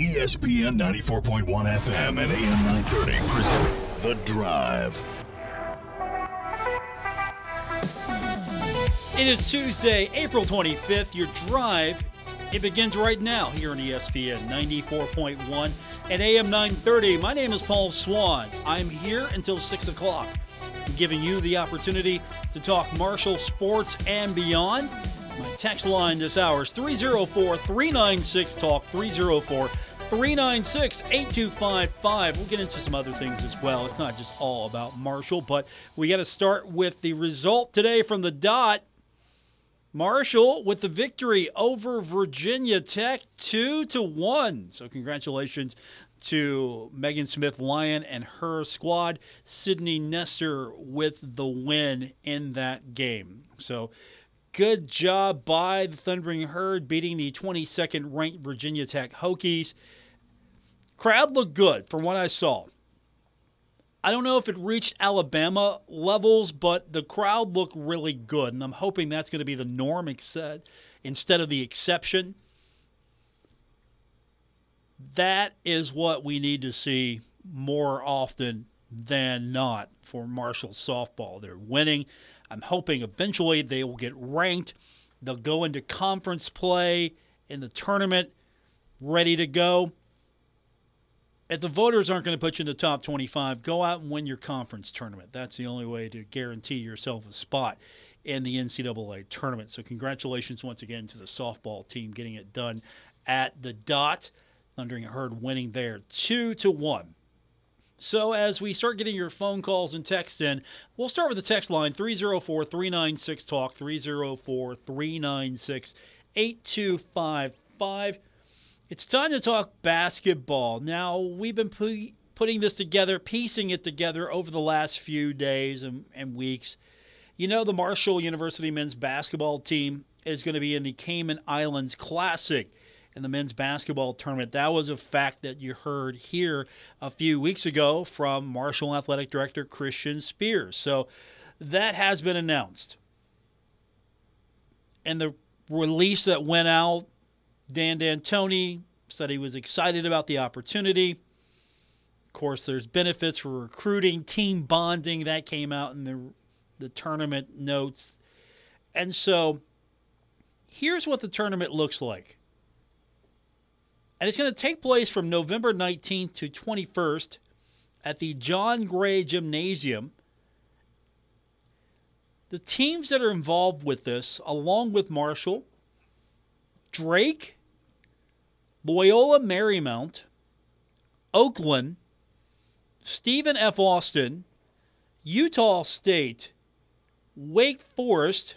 ESPN 94.1 FM and AM 930 present The Drive. It is Tuesday, April 25th. Your drive, it begins right now here on ESPN 94.1 and AM 930. My name is Paul Swann. I'm here until 6 o'clock, giving you the opportunity to talk Marshall sports and beyond. My text line this hour is 304 396 Talk 304 396 8255. We'll get into some other things as well. It's not just all about Marshall, but we got to start with the result today from the dot. Marshall with the victory over Virginia Tech, two to one. So congratulations to Megan Smith Lyon and her squad. Sydney Nestor with the win in that game. So good job by the Thundering Herd beating the 22nd ranked Virginia Tech Hokies. Crowd looked good from what I saw. I don't know if it reached Alabama levels, but the crowd looked really good, and I'm hoping that's going to be the norm instead of the exception. That is what we need to see more often than not for Marshall softball. They're winning. I'm hoping eventually they will get ranked. They'll go into conference play in the tournament ready to go if the voters aren't going to put you in the top 25, go out and win your conference tournament. That's the only way to guarantee yourself a spot in the NCAA tournament. So, congratulations once again to the softball team getting it done at the dot. Thundering Herd winning there two to one. So, as we start getting your phone calls and texts in, we'll start with the text line 304 396 Talk, 304 396 8255. It's time to talk basketball. Now, we've been pu- putting this together, piecing it together over the last few days and, and weeks. You know, the Marshall University men's basketball team is going to be in the Cayman Islands Classic in the men's basketball tournament. That was a fact that you heard here a few weeks ago from Marshall Athletic Director Christian Spears. So that has been announced. And the release that went out Dan D'Antoni said he was excited about the opportunity. Of course, there's benefits for recruiting, team bonding that came out in the the tournament notes. And so here's what the tournament looks like. And it's going to take place from November 19th to 21st at the John Gray Gymnasium. The teams that are involved with this, along with Marshall, Drake, Loyola Marymount, Oakland, Stephen F. Austin, Utah State, Wake Forest,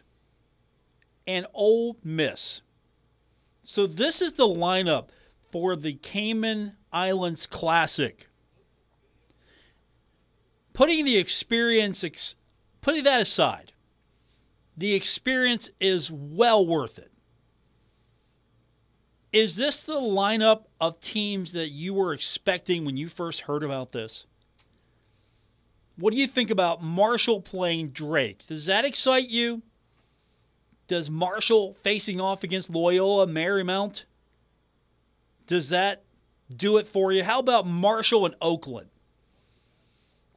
and Ole Miss. So this is the lineup for the Cayman Islands Classic. Putting the experience, putting that aside, the experience is well worth it. Is this the lineup of teams that you were expecting when you first heard about this? What do you think about Marshall playing Drake? Does that excite you? Does Marshall facing off against Loyola Marymount? Does that do it for you? How about Marshall and Oakland?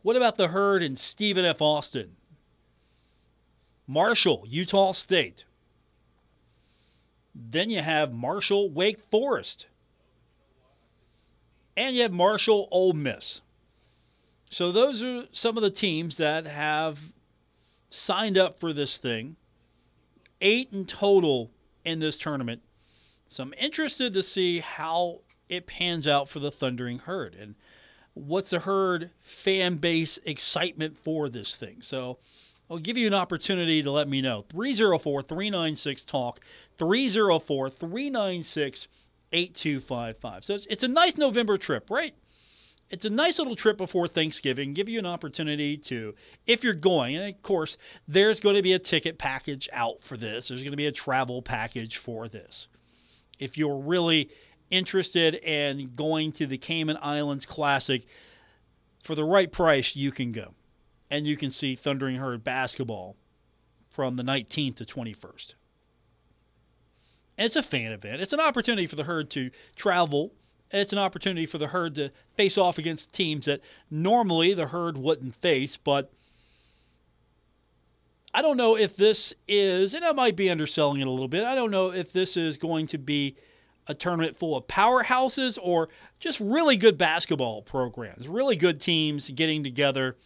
What about the herd and Stephen F. Austin? Marshall, Utah State. Then you have Marshall Wake Forest. And you have Marshall Ole Miss. So those are some of the teams that have signed up for this thing. Eight in total in this tournament. So I'm interested to see how it pans out for the Thundering Herd and what's the herd fan base excitement for this thing. So I'll give you an opportunity to let me know. 304 396 TALK, 304 396 8255. So it's, it's a nice November trip, right? It's a nice little trip before Thanksgiving, give you an opportunity to, if you're going, and of course, there's going to be a ticket package out for this. There's going to be a travel package for this. If you're really interested in going to the Cayman Islands Classic, for the right price, you can go and you can see Thundering Herd basketball from the 19th to 21st. And it's a fan event. It's an opportunity for the herd to travel it's an opportunity for the herd to face off against teams that normally the herd wouldn't face. But I don't know if this is, and I might be underselling it a little bit. I don't know if this is going to be a tournament full of powerhouses or just really good basketball programs, really good teams getting together,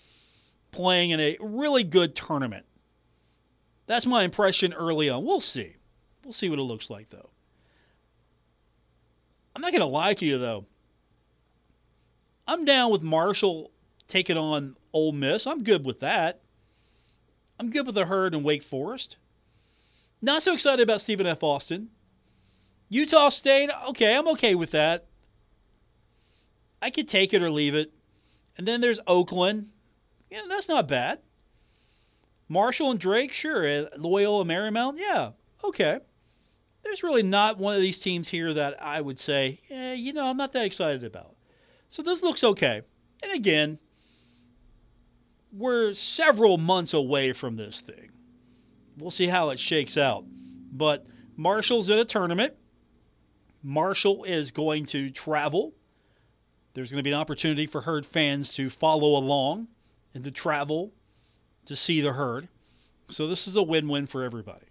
playing in a really good tournament. That's my impression early on. We'll see. We'll see what it looks like, though. I'm not going to lie to you, though. I'm down with Marshall taking on Ole Miss. I'm good with that. I'm good with the herd and Wake Forest. Not so excited about Stephen F. Austin. Utah State, okay, I'm okay with that. I could take it or leave it. And then there's Oakland. Yeah, that's not bad. Marshall and Drake, sure. Uh, Loyola Marymount, yeah, okay. There's really not one of these teams here that I would say, yeah, you know, I'm not that excited about. So this looks okay. And again, we're several months away from this thing. We'll see how it shakes out. But Marshall's in a tournament. Marshall is going to travel. There's going to be an opportunity for herd fans to follow along and to travel to see the herd. So this is a win win for everybody.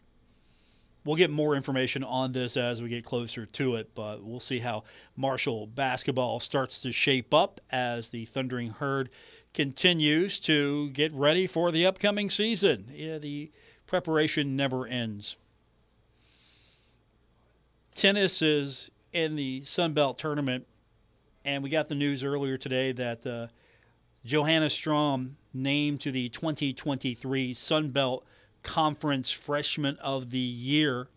We'll get more information on this as we get closer to it, but we'll see how Marshall basketball starts to shape up as the Thundering Herd continues to get ready for the upcoming season. Yeah, the preparation never ends tennis is in the Sun Belt tournament, and we got the news earlier today that uh, Johanna Strom named to the 2023 Sun Belt Conference Freshman of the Year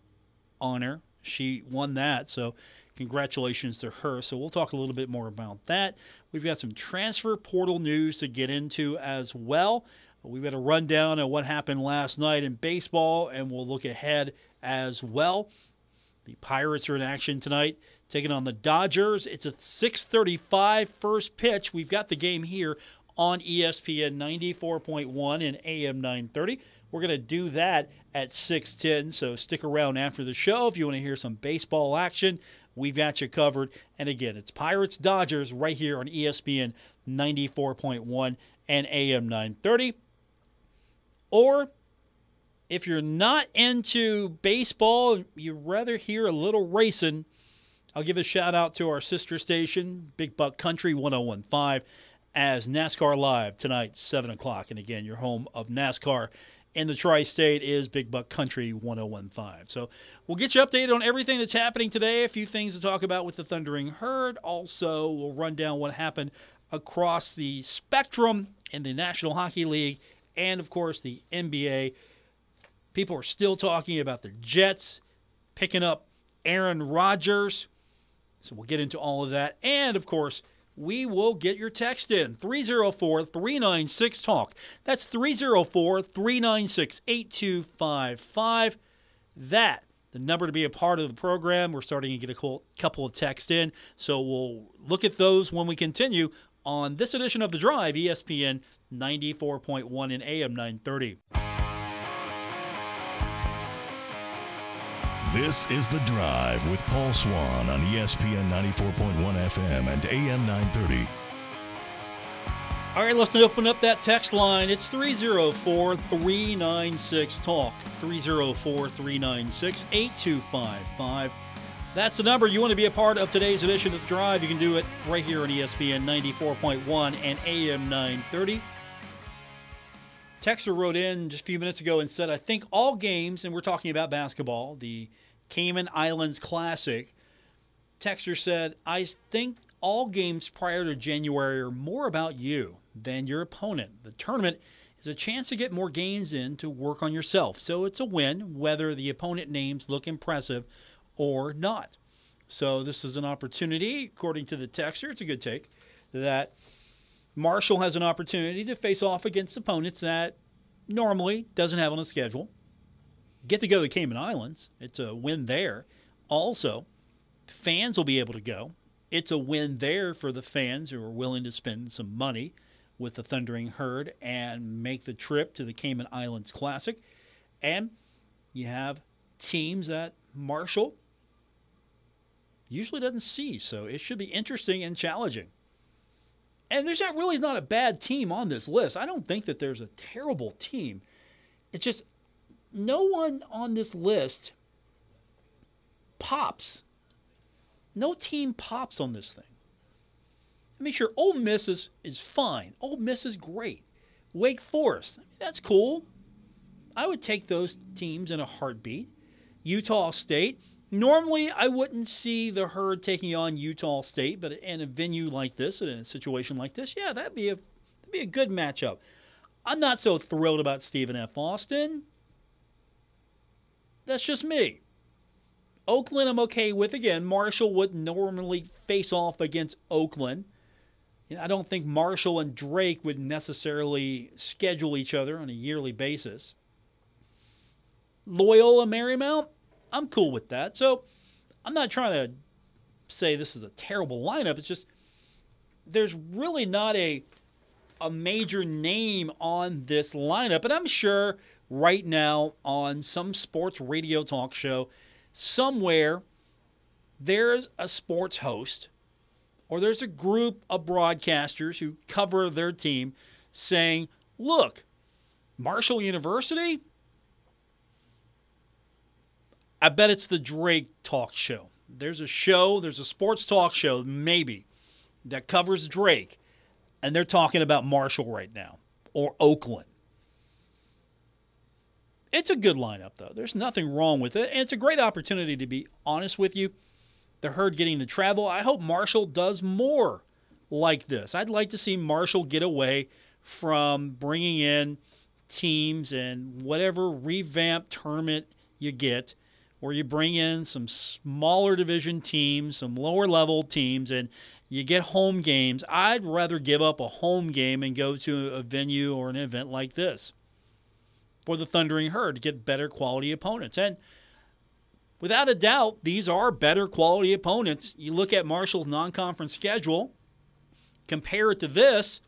honor. She won that, so congratulations to her. So we'll talk a little bit more about that. We've got some transfer portal news to get into as well. We've got a rundown of what happened last night in baseball, and we'll look ahead as well. The Pirates are in action tonight, taking on the Dodgers. It's a 6:35 first pitch. We've got the game here on ESPN 94.1 and AM 930. We're going to do that at 6:10, so stick around after the show if you want to hear some baseball action. We've got you covered. And again, it's Pirates Dodgers right here on ESPN 94.1 and AM 930. Or if you're not into baseball, you'd rather hear a little racing, I'll give a shout out to our sister station, Big Buck Country 1015, as NASCAR Live tonight, 7 o'clock. And again, your home of NASCAR in the tri state is Big Buck Country 1015. So we'll get you updated on everything that's happening today, a few things to talk about with the Thundering Herd. Also, we'll run down what happened across the spectrum in the National Hockey League and, of course, the NBA. People are still talking about the Jets picking up Aaron Rodgers. So we'll get into all of that. And of course, we will get your text in 304 396 Talk. That's 304 396 8255. That, the number to be a part of the program. We're starting to get a couple of texts in. So we'll look at those when we continue on this edition of The Drive, ESPN 94.1 and AM 930. This is The Drive with Paul Swann on ESPN 94.1 FM and AM 930. All right, let's open up that text line. It's 304 396 Talk. 304 396 8255. That's the number. You want to be a part of today's edition of The Drive, you can do it right here on ESPN 94.1 and AM 930. Texter wrote in just a few minutes ago and said, I think all games, and we're talking about basketball, the Cayman Islands Classic. Texter said, I think all games prior to January are more about you than your opponent. The tournament is a chance to get more games in to work on yourself. So it's a win whether the opponent names look impressive or not. So this is an opportunity, according to the texter, it's a good take, that Marshall has an opportunity to face off against opponents that normally doesn't have on the schedule. Get to go to the Cayman Islands. It's a win there. Also, fans will be able to go. It's a win there for the fans who are willing to spend some money with the Thundering Herd and make the trip to the Cayman Islands Classic. And you have teams that Marshall usually doesn't see. So it should be interesting and challenging. And there's not really not a bad team on this list. I don't think that there's a terrible team. It's just no one on this list pops. No team pops on this thing. I mean, sure, Ole Miss is, is fine. Ole Miss is great. Wake Forest, that's cool. I would take those teams in a heartbeat. Utah State, normally I wouldn't see the herd taking on Utah State, but in a venue like this, in a situation like this, yeah, that'd be a that'd be a good matchup. I'm not so thrilled about Stephen F. Austin. That's just me. Oakland, I'm okay with. Again, Marshall would normally face off against Oakland. And I don't think Marshall and Drake would necessarily schedule each other on a yearly basis. Loyola Marymount, I'm cool with that. So I'm not trying to say this is a terrible lineup. It's just there's really not a a major name on this lineup, and I'm sure right now on some sports radio talk show somewhere there's a sports host or there's a group of broadcasters who cover their team saying, look, Marshall University, I bet it's the Drake talk show. There's a show, there's a sports talk show, maybe, that covers Drake, and they're talking about Marshall right now or Oakland. It's a good lineup, though. There's nothing wrong with it. And it's a great opportunity to be honest with you the herd getting to travel. I hope Marshall does more like this. I'd like to see Marshall get away from bringing in teams and whatever revamped tournament you get, where you bring in some smaller division teams, some lower level teams, and you get home games. I'd rather give up a home game and go to a venue or an event like this for the Thundering Herd to get better quality opponents. And without a doubt, these are better quality opponents. You look at Marshall's non conference schedule, compare it to this,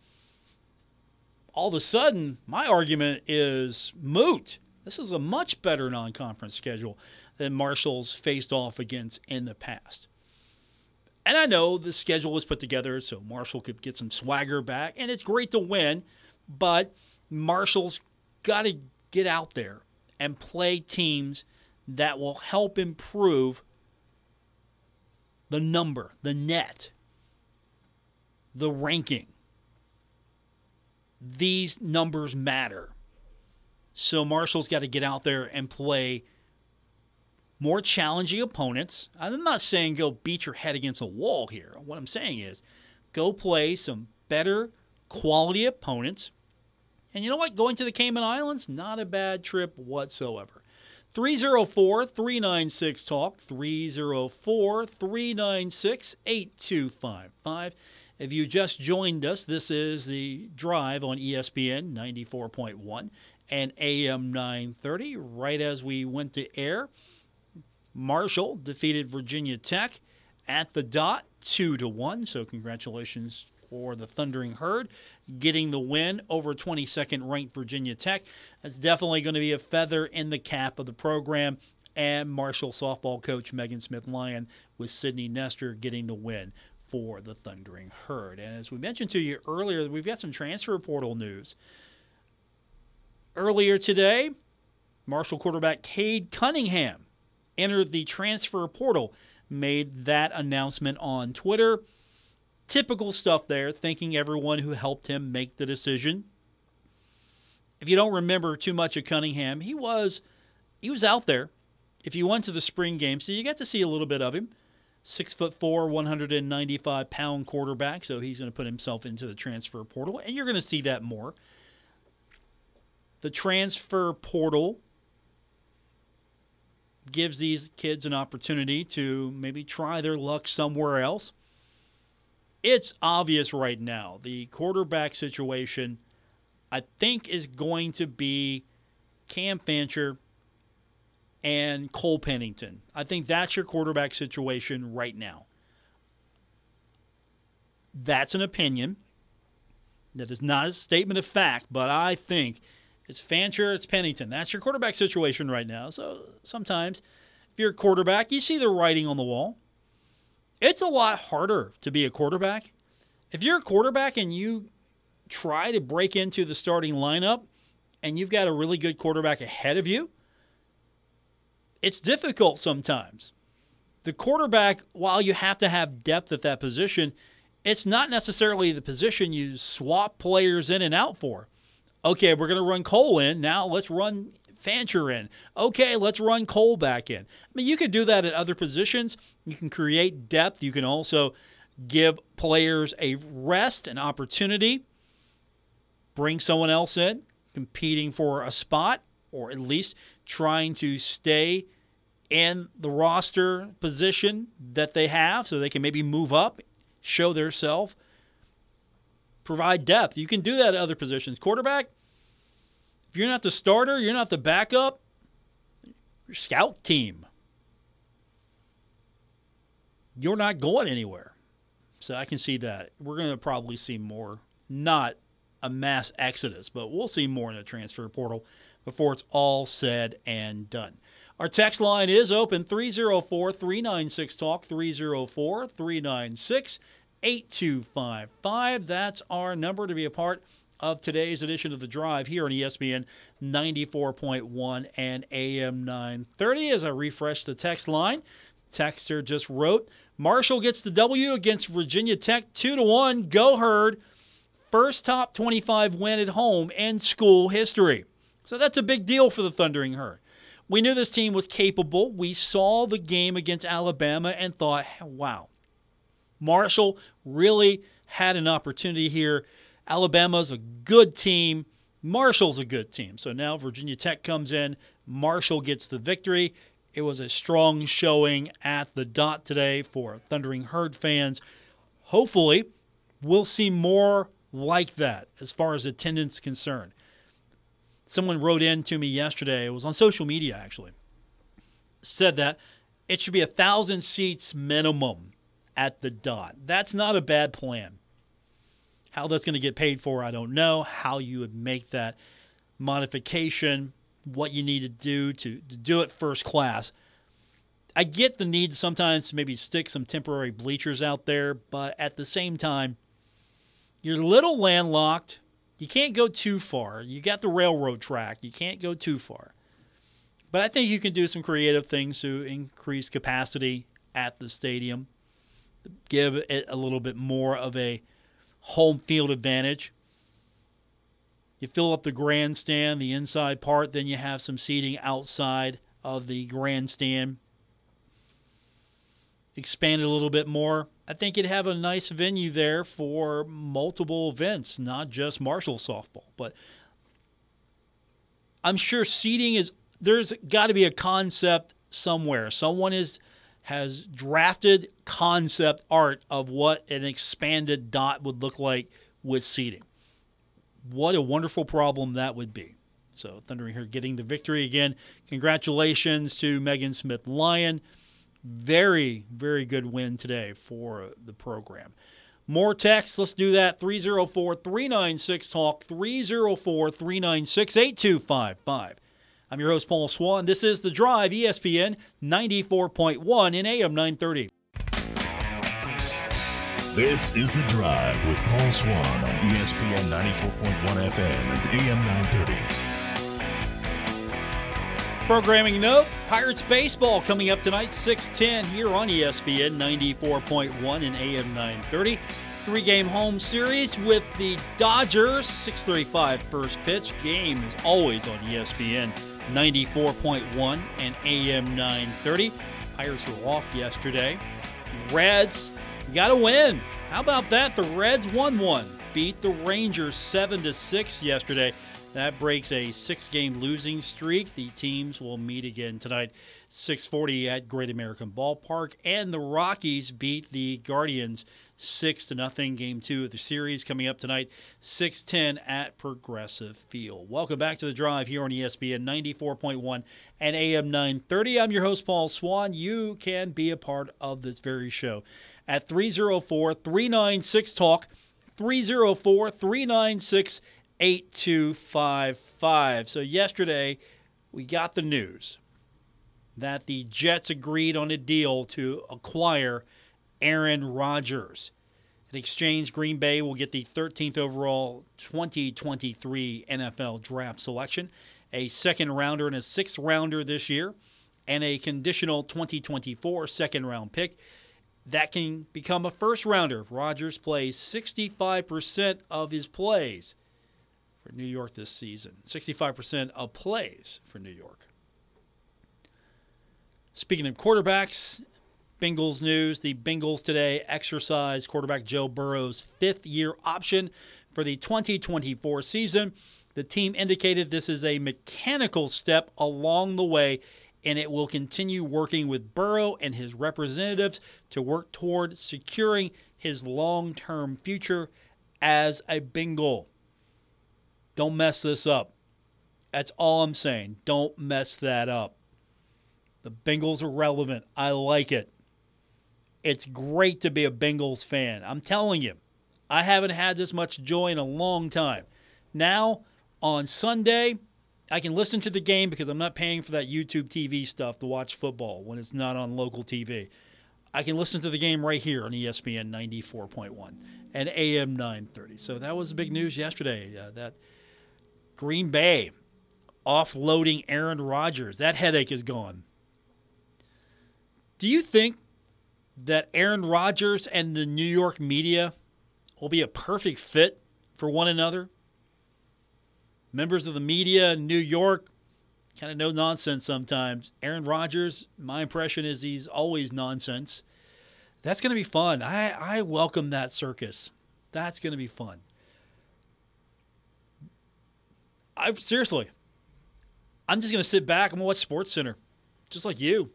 all of a sudden, my argument is moot. This is a much better non conference schedule than Marshall's faced off against in the past. And I know the schedule was put together so Marshall could get some swagger back, and it's great to win, but Marshall's got to get out there and play teams that will help improve the number, the net, the ranking. These numbers matter. So Marshall's got to get out there and play more challenging opponents. I'm not saying go beat your head against a wall here. What I'm saying is go play some better quality opponents. And you know what? Going to the Cayman Islands, not a bad trip whatsoever. 304 396 Talk, 304 396 8255. If you just joined us, this is the drive on ESPN 94.1 and AM 930. Right as we went to air, Marshall defeated Virginia Tech at the dot, 2 to 1. So, congratulations for the Thundering Herd getting the win over 22nd ranked Virginia Tech. That's definitely going to be a feather in the cap of the program. And Marshall softball coach Megan Smith Lyon with Sydney Nestor getting the win for the Thundering Herd. And as we mentioned to you earlier, we've got some transfer portal news. Earlier today, Marshall quarterback Cade Cunningham entered the transfer portal, made that announcement on Twitter. Typical stuff there, thanking everyone who helped him make the decision. If you don't remember too much of Cunningham, he was he was out there. If you went to the spring game, so you got to see a little bit of him. Six foot four, 195 pound quarterback, so he's going to put himself into the transfer portal, and you're going to see that more. The transfer portal gives these kids an opportunity to maybe try their luck somewhere else it's obvious right now. The quarterback situation, I think, is going to be Cam Fancher and Cole Pennington. I think that's your quarterback situation right now. That's an opinion. That is not a statement of fact, but I think it's Fancher, it's Pennington. That's your quarterback situation right now. So sometimes, if you're a quarterback, you see the writing on the wall. It's a lot harder to be a quarterback. If you're a quarterback and you try to break into the starting lineup and you've got a really good quarterback ahead of you, it's difficult sometimes. The quarterback, while you have to have depth at that position, it's not necessarily the position you swap players in and out for. Okay, we're going to run Cole in. Now let's run Fancher in. Okay, let's run Cole back in. I mean, you can do that at other positions. You can create depth. You can also give players a rest, an opportunity, bring someone else in, competing for a spot, or at least trying to stay in the roster position that they have so they can maybe move up show their self, provide depth. You can do that at other positions. Quarterback, you're not the starter, you're not the backup, your scout team. You're not going anywhere. So I can see that. We're going to probably see more, not a mass exodus, but we'll see more in the transfer portal before it's all said and done. Our text line is open 304 396 Talk, 304 396 8255. That's our number to be a part of today's edition of The Drive here on ESPN 94.1 and AM 930. As I refresh the text line, texter just wrote Marshall gets the W against Virginia Tech 2 to 1. Go Herd. First top 25 win at home in school history. So that's a big deal for the Thundering Herd. We knew this team was capable. We saw the game against Alabama and thought, wow, Marshall really had an opportunity here. Alabama's a good team. Marshall's a good team. So now Virginia Tech comes in. Marshall gets the victory. It was a strong showing at the dot today for Thundering Herd fans. Hopefully, we'll see more like that as far as attendance concerned someone wrote in to me yesterday. It was on social media actually. Said that it should be a thousand seats minimum at the dot. That's not a bad plan. How that's going to get paid for, I don't know. How you would make that modification, what you need to do to, to do it first class. I get the need sometimes to maybe stick some temporary bleachers out there, but at the same time, you're a little landlocked you can't go too far. You got the railroad track. You can't go too far. But I think you can do some creative things to increase capacity at the stadium, give it a little bit more of a home field advantage. You fill up the grandstand, the inside part, then you have some seating outside of the grandstand. Expand it a little bit more. I think you'd have a nice venue there for multiple events, not just Marshall softball. But I'm sure seating is there's got to be a concept somewhere. Someone is has drafted concept art of what an expanded dot would look like with seating. What a wonderful problem that would be. So Thundering here getting the victory again. Congratulations to Megan Smith Lyon very, very good win today for the program. More text. Let's do that. 304 396 Talk, 304 396 8255. I'm your host, Paul Swann. This is The Drive, ESPN 94.1 in AM 930. This is The Drive with Paul Swann on ESPN 94.1 FM and AM 930. Programming note Pirates baseball coming up tonight, 610 here on ESPN 94.1 and AM 930. Three game home series with the Dodgers, 635 first pitch. Game is always on ESPN 94.1 and AM 930. Pirates were off yesterday. Reds got a win. How about that? The Reds won one, beat the Rangers 7 to 6 yesterday. That breaks a six-game losing streak. The teams will meet again tonight, 6:40 at Great American Ballpark, and the Rockies beat the Guardians six to nothing. Game two of the series coming up tonight, 6:10 at Progressive Field. Welcome back to the Drive here on ESPN 94.1 and AM 930. I'm your host Paul Swann. You can be a part of this very show at 304 396 Talk. 304 396 8255. So, yesterday we got the news that the Jets agreed on a deal to acquire Aaron Rodgers. In exchange, Green Bay will get the 13th overall 2023 NFL draft selection, a second rounder and a sixth rounder this year, and a conditional 2024 second round pick. That can become a first rounder if Rodgers plays 65% of his plays for New York this season. 65% of plays for New York. Speaking of quarterbacks, Bengals news. The Bengals today exercised quarterback Joe Burrow's fifth year option for the 2024 season. The team indicated this is a mechanical step along the way, and it will continue working with Burrow and his representatives to work toward securing his long term future as a Bengal. Don't mess this up. That's all I'm saying. Don't mess that up. The Bengals are relevant. I like it. It's great to be a Bengals fan. I'm telling you, I haven't had this much joy in a long time. Now, on Sunday, I can listen to the game because I'm not paying for that YouTube TV stuff to watch football when it's not on local TV. I can listen to the game right here on ESPN 94.1 and AM 930. So that was the big news yesterday. Uh, that Green Bay offloading Aaron Rodgers. That headache is gone. Do you think that Aaron Rodgers and the New York media will be a perfect fit for one another? Members of the media in New York, kind of no nonsense sometimes. Aaron Rodgers, my impression is he's always nonsense. That's going to be fun. I, I welcome that circus. That's going to be fun. I seriously, I'm just gonna sit back and watch Sports Center, just like you.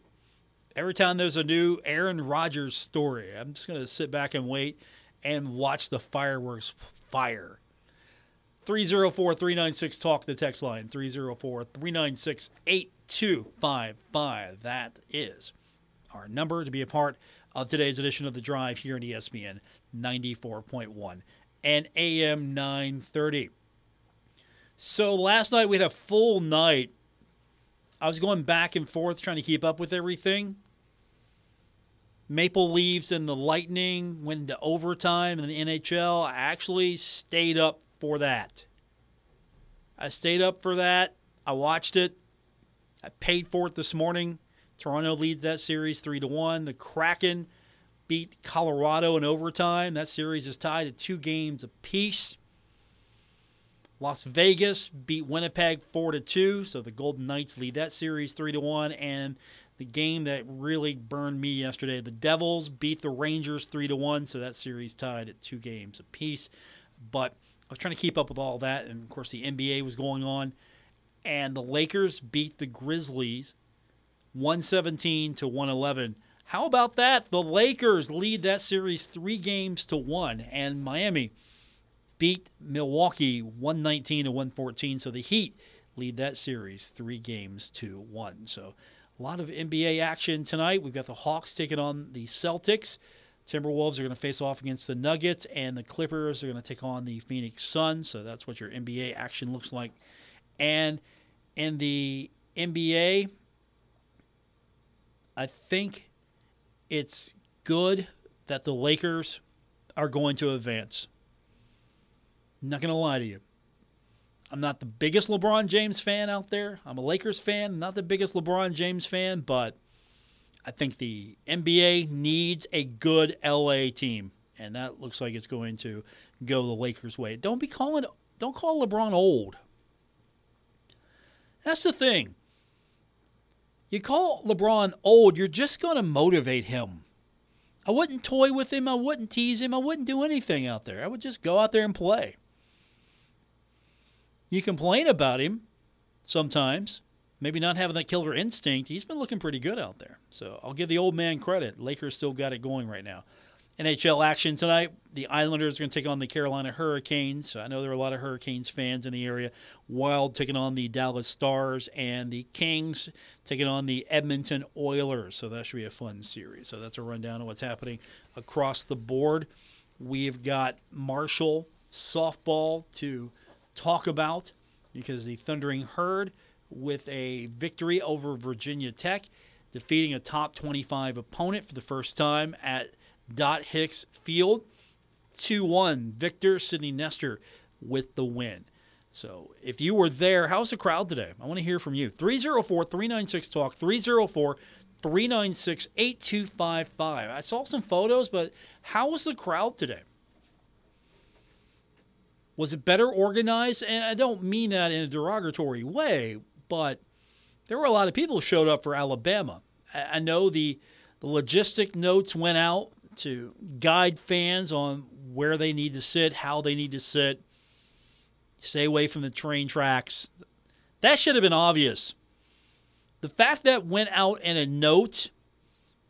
Every time there's a new Aaron Rodgers story, I'm just gonna sit back and wait and watch the fireworks fire. 304 396 Talk, the text line 304 396 8255. That is our number to be a part of today's edition of The Drive here in ESPN 94.1 and AM 930. So last night we had a full night. I was going back and forth trying to keep up with everything. Maple Leaves and the Lightning went into overtime in the NHL. I actually stayed up for that. I stayed up for that. I watched it. I paid for it this morning. Toronto leads that series 3 to 1. The Kraken beat Colorado in overtime. That series is tied at 2 games apiece. Las Vegas beat Winnipeg 4 to 2, so the Golden Knights lead that series 3 to 1 and the game that really burned me yesterday, the Devils beat the Rangers 3 to 1, so that series tied at 2 games apiece. But I was trying to keep up with all that and of course the NBA was going on and the Lakers beat the Grizzlies 117 to 111. How about that? The Lakers lead that series 3 games to 1 and Miami beat Milwaukee 119 to 114. So the Heat lead that series three games to one. So a lot of NBA action tonight. We've got the Hawks taking on the Celtics. Timberwolves are going to face off against the Nuggets, and the Clippers are going to take on the Phoenix Suns. So that's what your NBA action looks like. And in the NBA, I think it's good that the Lakers are going to advance. I'm not going to lie to you. I'm not the biggest LeBron James fan out there. I'm a Lakers fan, not the biggest LeBron James fan, but I think the NBA needs a good LA team, and that looks like it's going to go the Lakers' way. Don't be calling don't call LeBron old. That's the thing. You call LeBron old, you're just going to motivate him. I wouldn't toy with him, I wouldn't tease him, I wouldn't do anything out there. I would just go out there and play. You complain about him sometimes, maybe not having that killer instinct. He's been looking pretty good out there. So I'll give the old man credit. Lakers still got it going right now. NHL action tonight. The Islanders are going to take on the Carolina Hurricanes. I know there are a lot of Hurricanes fans in the area. Wild taking on the Dallas Stars, and the Kings taking on the Edmonton Oilers. So that should be a fun series. So that's a rundown of what's happening across the board. We've got Marshall softball to talk about because the Thundering Herd, with a victory over Virginia Tech, defeating a top 25 opponent for the first time at Dot Hicks Field. 2 1. Victor Sydney Nestor with the win. So if you were there, how's the crowd today? I want to hear from you. 304 396 Talk, 304 396 8255. I saw some photos, but how was the crowd today? Was it better organized? And I don't mean that in a derogatory way, but there were a lot of people who showed up for Alabama. I know the, the logistic notes went out to guide fans on where they need to sit, how they need to sit, stay away from the train tracks. That should have been obvious. The fact that went out in a note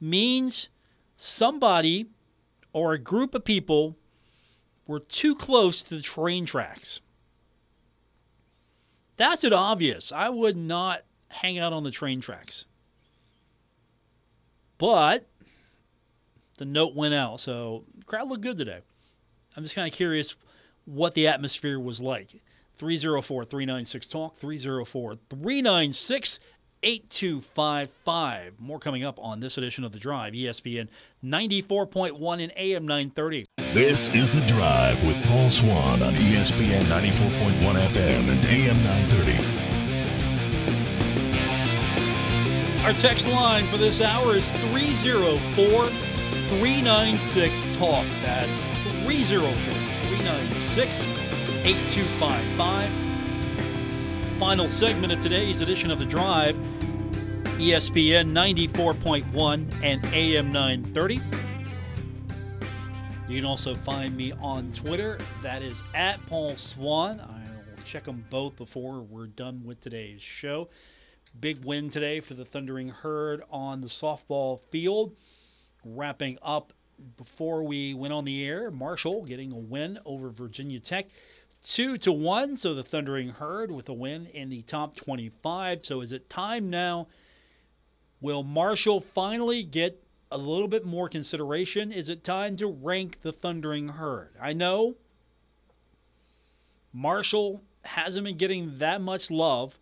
means somebody or a group of people were too close to the train tracks. That's it obvious. I would not hang out on the train tracks. But the note went out, so crowd looked good today. I'm just kind of curious what the atmosphere was like. 304 396 Talk, 304 396 8255. More coming up on this edition of The Drive, ESPN 94.1 and AM 930. This is The Drive with Paul Swann on ESPN 94.1 FM and AM 930. Our text line for this hour is 304 396 Talk. That's 304 396 8255. Final segment of today's edition of The Drive, ESPN 94.1 and AM 930. You can also find me on Twitter. That is at Paul Swann. I'll check them both before we're done with today's show. Big win today for the Thundering Herd on the softball field. Wrapping up before we went on the air, Marshall getting a win over Virginia Tech. Two to one, so the Thundering Herd with a win in the top 25. So is it time now? Will Marshall finally get a little bit more consideration? Is it time to rank the Thundering Herd? I know Marshall hasn't been getting that much love,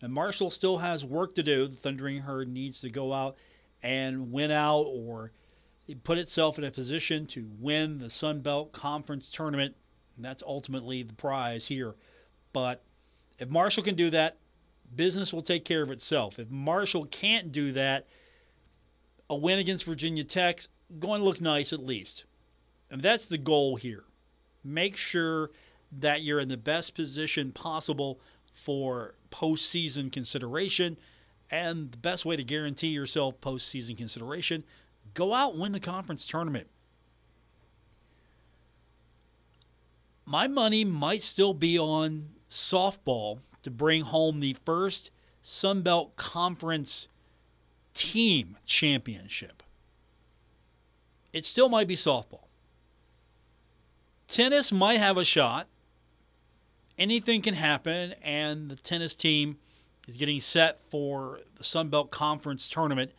and Marshall still has work to do. The Thundering Herd needs to go out and win out or put itself in a position to win the Sun Belt Conference tournament. That's ultimately the prize here. But if Marshall can do that, business will take care of itself. If Marshall can't do that, a win against Virginia Tech going to look nice at least. And that's the goal here. Make sure that you're in the best position possible for postseason consideration. And the best way to guarantee yourself postseason consideration Go out and win the conference tournament. My money might still be on softball to bring home the first Sun Belt Conference team championship. It still might be softball. Tennis might have a shot. Anything can happen, and the tennis team is getting set for the Sun Belt Conference tournament.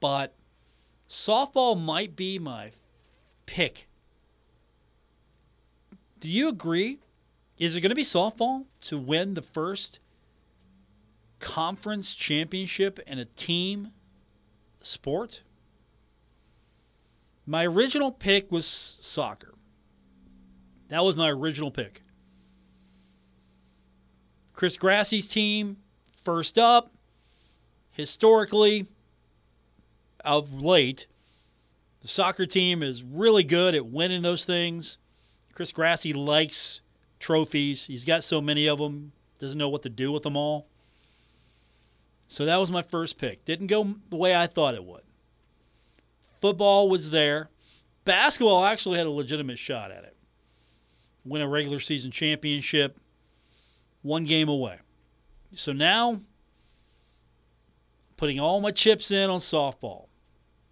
But softball might be my pick. Do you agree? Is it going to be softball to win the first conference championship in a team sport? My original pick was soccer. That was my original pick. Chris Grassie's team, first up. Historically, of late, the soccer team is really good at winning those things. Chris Grassie likes trophies. He's got so many of them, doesn't know what to do with them all. So that was my first pick. Didn't go the way I thought it would. Football was there. Basketball actually had a legitimate shot at it. Win a regular season championship, one game away. So now, putting all my chips in on softball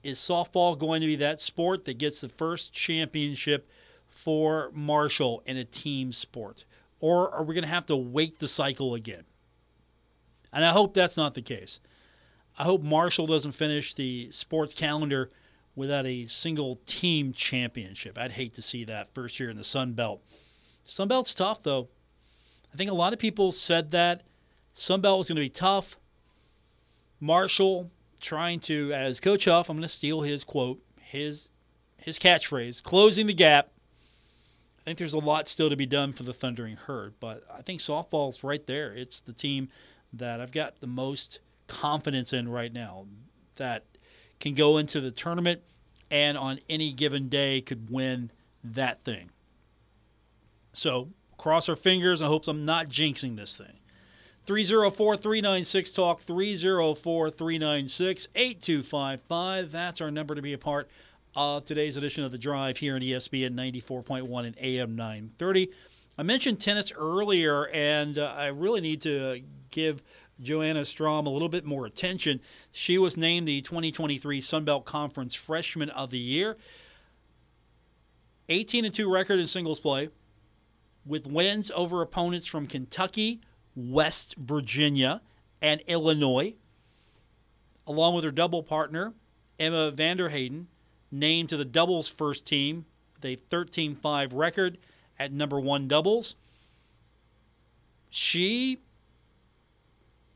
is softball going to be that sport that gets the first championship for Marshall in a team sport? Or are we going to have to wait the cycle again? And I hope that's not the case. I hope Marshall doesn't finish the sports calendar without a single team championship. I'd hate to see that first year in the Sun Belt. Sun Belt's tough, though. I think a lot of people said that Sun Belt was going to be tough. Marshall trying to, as Coach Huff, I'm going to steal his quote, his his catchphrase, closing the gap. I think there's a lot still to be done for the Thundering Herd, but I think softball's right there. It's the team that I've got the most confidence in right now that can go into the tournament and on any given day could win that thing. So cross our fingers. I hope I'm not jinxing this thing. 304 396 Talk, 304 396 8255. That's our number to be a part of today's edition of The Drive here in ESPN 94.1 and AM 930. I mentioned tennis earlier, and uh, I really need to give Joanna Strom a little bit more attention. She was named the 2023 Sunbelt Conference Freshman of the Year. 18 and 2 record in singles play, with wins over opponents from Kentucky, West Virginia, and Illinois, along with her double partner, Emma Vanderheyden, named to the doubles first team with a 13 5 record at number one doubles. She,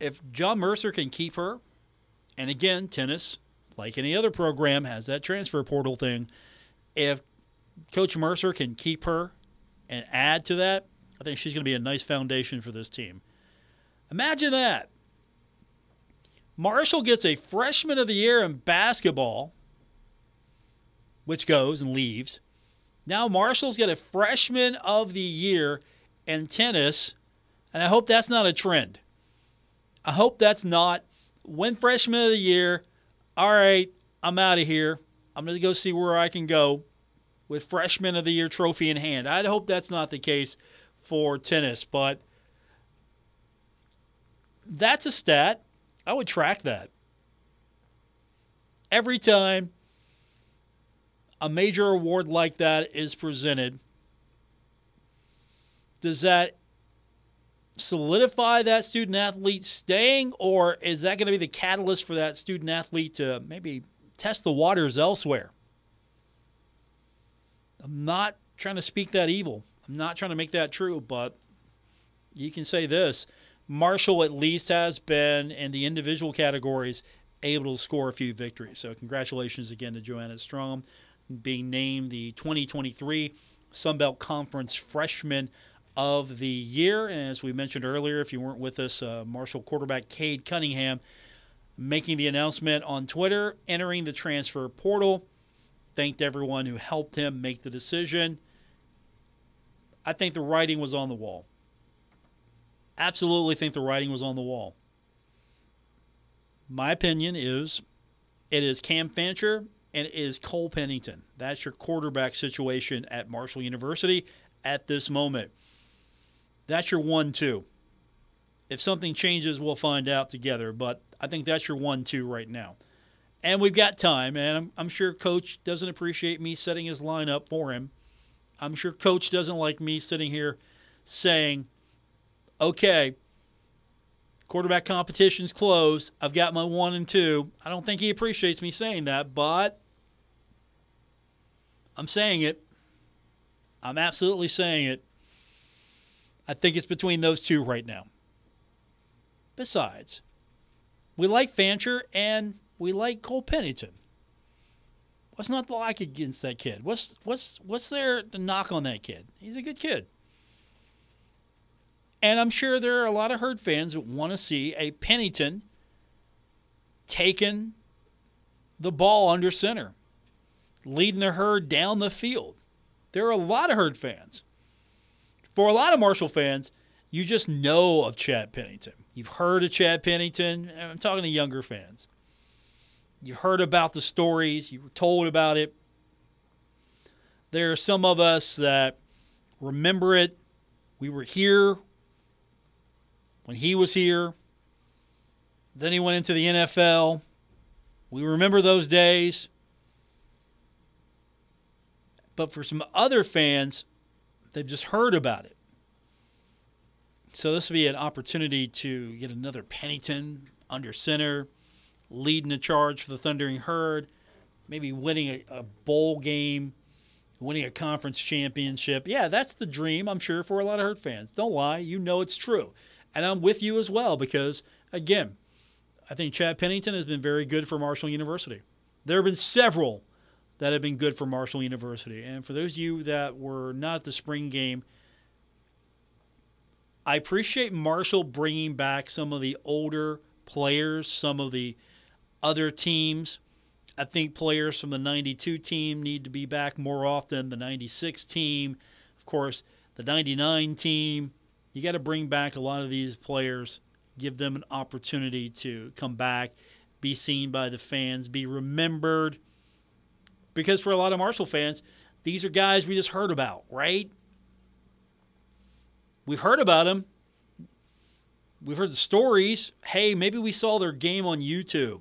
if John Mercer can keep her, and again, tennis, like any other program, has that transfer portal thing. If Coach Mercer can keep her and add to that, I think she's going to be a nice foundation for this team. Imagine that. Marshall gets a freshman of the year in basketball, which goes and leaves. Now Marshall's got a freshman of the year in tennis, and I hope that's not a trend. I hope that's not win freshman of the year. All right, I'm out of here. I'm going to go see where I can go with freshman of the year trophy in hand. I hope that's not the case for tennis, but that's a stat. I would track that. Every time a major award like that is presented, does that solidify that student athlete staying, or is that going to be the catalyst for that student athlete to maybe test the waters elsewhere? I'm not trying to speak that evil. I'm not trying to make that true, but you can say this Marshall at least has been in the individual categories able to score a few victories. So, congratulations again to Joanna Strom being named the 2023 Sunbelt Conference Freshman of the Year. And as we mentioned earlier, if you weren't with us, uh, Marshall quarterback Cade Cunningham making the announcement on Twitter, entering the transfer portal thanked everyone who helped him make the decision. I think the writing was on the wall. Absolutely think the writing was on the wall. My opinion is it is Cam Fancher and it is Cole Pennington. That's your quarterback situation at Marshall University at this moment. That's your 1 2. If something changes, we'll find out together, but I think that's your 1 2 right now and we've got time. And I'm, I'm, sure Coach doesn't appreciate me setting his lineup for him. I'm sure Coach doesn't like me sitting here saying, okay, quarterback competition's closed. I've got my one and two. I don't think he appreciates me saying that, but I'm saying it. I'm absolutely saying it. I think it's between those two right now. Besides, we like Fancher and we like Cole Pennington. What's not to like against that kid? What's what's what's there to knock on that kid? He's a good kid. And I'm sure there are a lot of herd fans that want to see a Pennington taking the ball under center, leading the herd down the field. There are a lot of herd fans. For a lot of Marshall fans, you just know of Chad Pennington. You've heard of Chad Pennington. I'm talking to younger fans. You've heard about the stories, you were told about it. There are some of us that remember it. We were here when he was here. Then he went into the NFL. We remember those days. But for some other fans, they've just heard about it. So this will be an opportunity to get another Pennington under center leading a charge for the Thundering Herd, maybe winning a, a bowl game, winning a conference championship. Yeah, that's the dream, I'm sure, for a lot of Herd fans. Don't lie, you know it's true. And I'm with you as well because, again, I think Chad Pennington has been very good for Marshall University. There have been several that have been good for Marshall University. And for those of you that were not at the spring game, I appreciate Marshall bringing back some of the older players, some of the other teams. I think players from the 92 team need to be back more often, the 96 team, of course, the 99 team. You got to bring back a lot of these players, give them an opportunity to come back, be seen by the fans, be remembered. Because for a lot of Marshall fans, these are guys we just heard about, right? We've heard about them. We've heard the stories. Hey, maybe we saw their game on YouTube.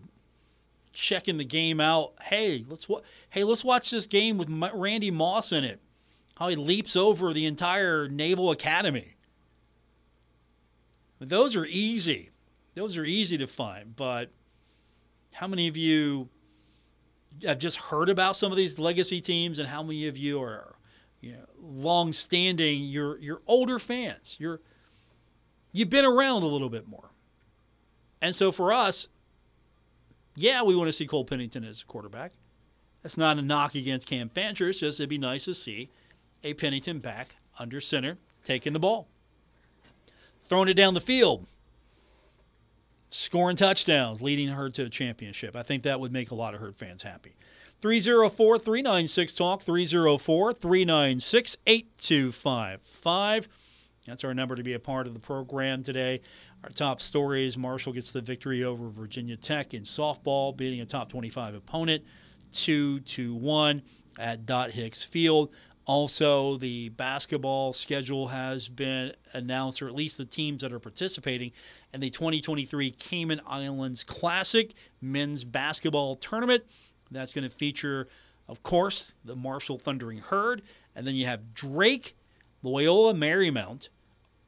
Checking the game out. Hey, let's wa- hey, let's watch this game with Randy Moss in it. How he leaps over the entire Naval Academy. Those are easy. Those are easy to find, but how many of you have just heard about some of these legacy teams and how many of you are you know, long-standing, you're you're older fans. You're you've been around a little bit more. And so for us, yeah, we want to see Cole Pennington as a quarterback. That's not a knock against Cam Fancher. It's just it'd be nice to see a Pennington back under center taking the ball, throwing it down the field, scoring touchdowns, leading her to a championship. I think that would make a lot of Herd fans happy. 304 396 Talk, 304 396 8255. That's our number to be a part of the program today. Our top story is Marshall gets the victory over Virginia Tech in softball, beating a top 25 opponent 2 to 1 at Dot Hicks Field. Also, the basketball schedule has been announced, or at least the teams that are participating in the 2023 Cayman Islands Classic men's basketball tournament. That's going to feature, of course, the Marshall Thundering Herd. And then you have Drake, Loyola Marymount,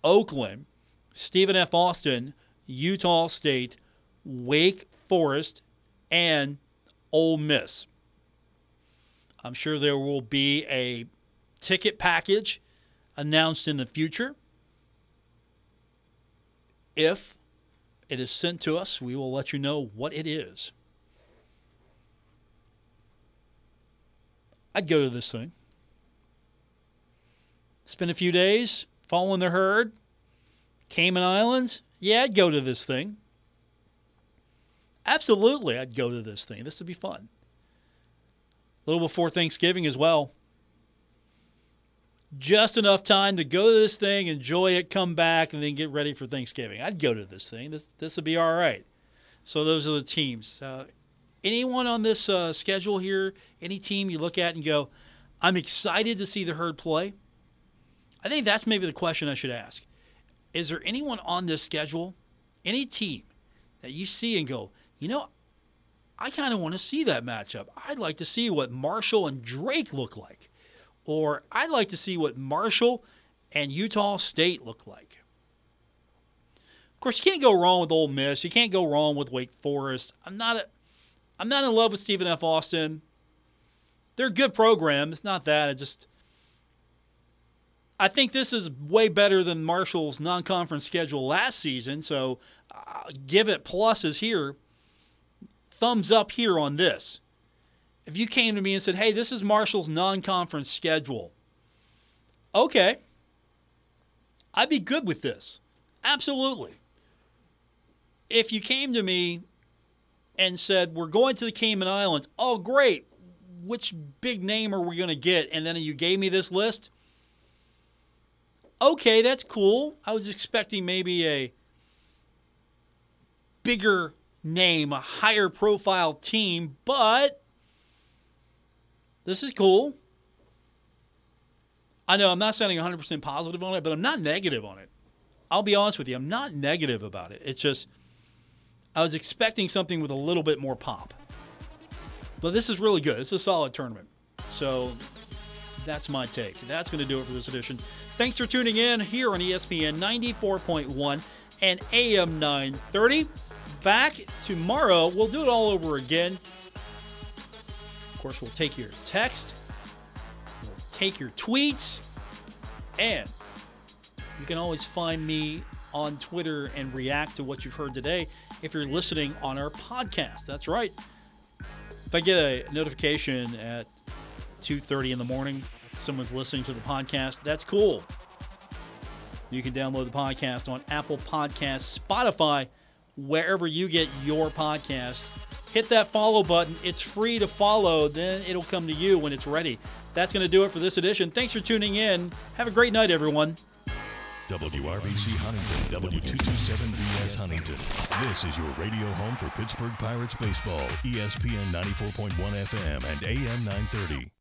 Oakland, Stephen F. Austin, Utah State, Wake Forest, and Ole Miss. I'm sure there will be a ticket package announced in the future. If it is sent to us, we will let you know what it is. I'd go to this thing. Spend a few days following the herd. Cayman Islands. Yeah, I'd go to this thing. Absolutely, I'd go to this thing. This would be fun. A little before Thanksgiving as well. Just enough time to go to this thing, enjoy it, come back, and then get ready for Thanksgiving. I'd go to this thing. This this would be all right. So those are the teams. Uh, anyone on this uh, schedule here, any team you look at and go, I'm excited to see the herd play? I think that's maybe the question I should ask. Is there anyone on this schedule, any team that you see and go, you know, I kind of want to see that matchup. I'd like to see what Marshall and Drake look like. Or I'd like to see what Marshall and Utah State look like. Of course, you can't go wrong with Ole Miss. You can't go wrong with Wake Forest. I'm not a, I'm not in love with Stephen F. Austin. They're a good program. It's not that. I just I think this is way better than Marshall's non-conference schedule last season. So uh, give it pluses here. Thumbs up here on this. If you came to me and said, "Hey, this is Marshall's non-conference schedule," okay, I'd be good with this. Absolutely. If you came to me and said, We're going to the Cayman Islands. Oh, great. Which big name are we going to get? And then you gave me this list. Okay, that's cool. I was expecting maybe a bigger name, a higher profile team, but this is cool. I know I'm not sounding 100% positive on it, but I'm not negative on it. I'll be honest with you, I'm not negative about it. It's just I was expecting something with a little bit more pop. But this is really good. It's a solid tournament. So that's my take. That's going to do it for this edition. Thanks for tuning in here on ESPN 94.1 and AM 930. Back tomorrow. We'll do it all over again. Course, we'll take your text, we'll take your tweets, and you can always find me on Twitter and react to what you've heard today if you're listening on our podcast. That's right. If I get a notification at 2:30 in the morning. Someone's listening to the podcast. That's cool. You can download the podcast on Apple Podcasts, Spotify, wherever you get your podcast. Hit that follow button. It's free to follow. Then it'll come to you when it's ready. That's going to do it for this edition. Thanks for tuning in. Have a great night, everyone. WRVC Huntington, W227BS Huntington. This is your radio home for Pittsburgh Pirates baseball, ESPN 94.1 FM and AM 930.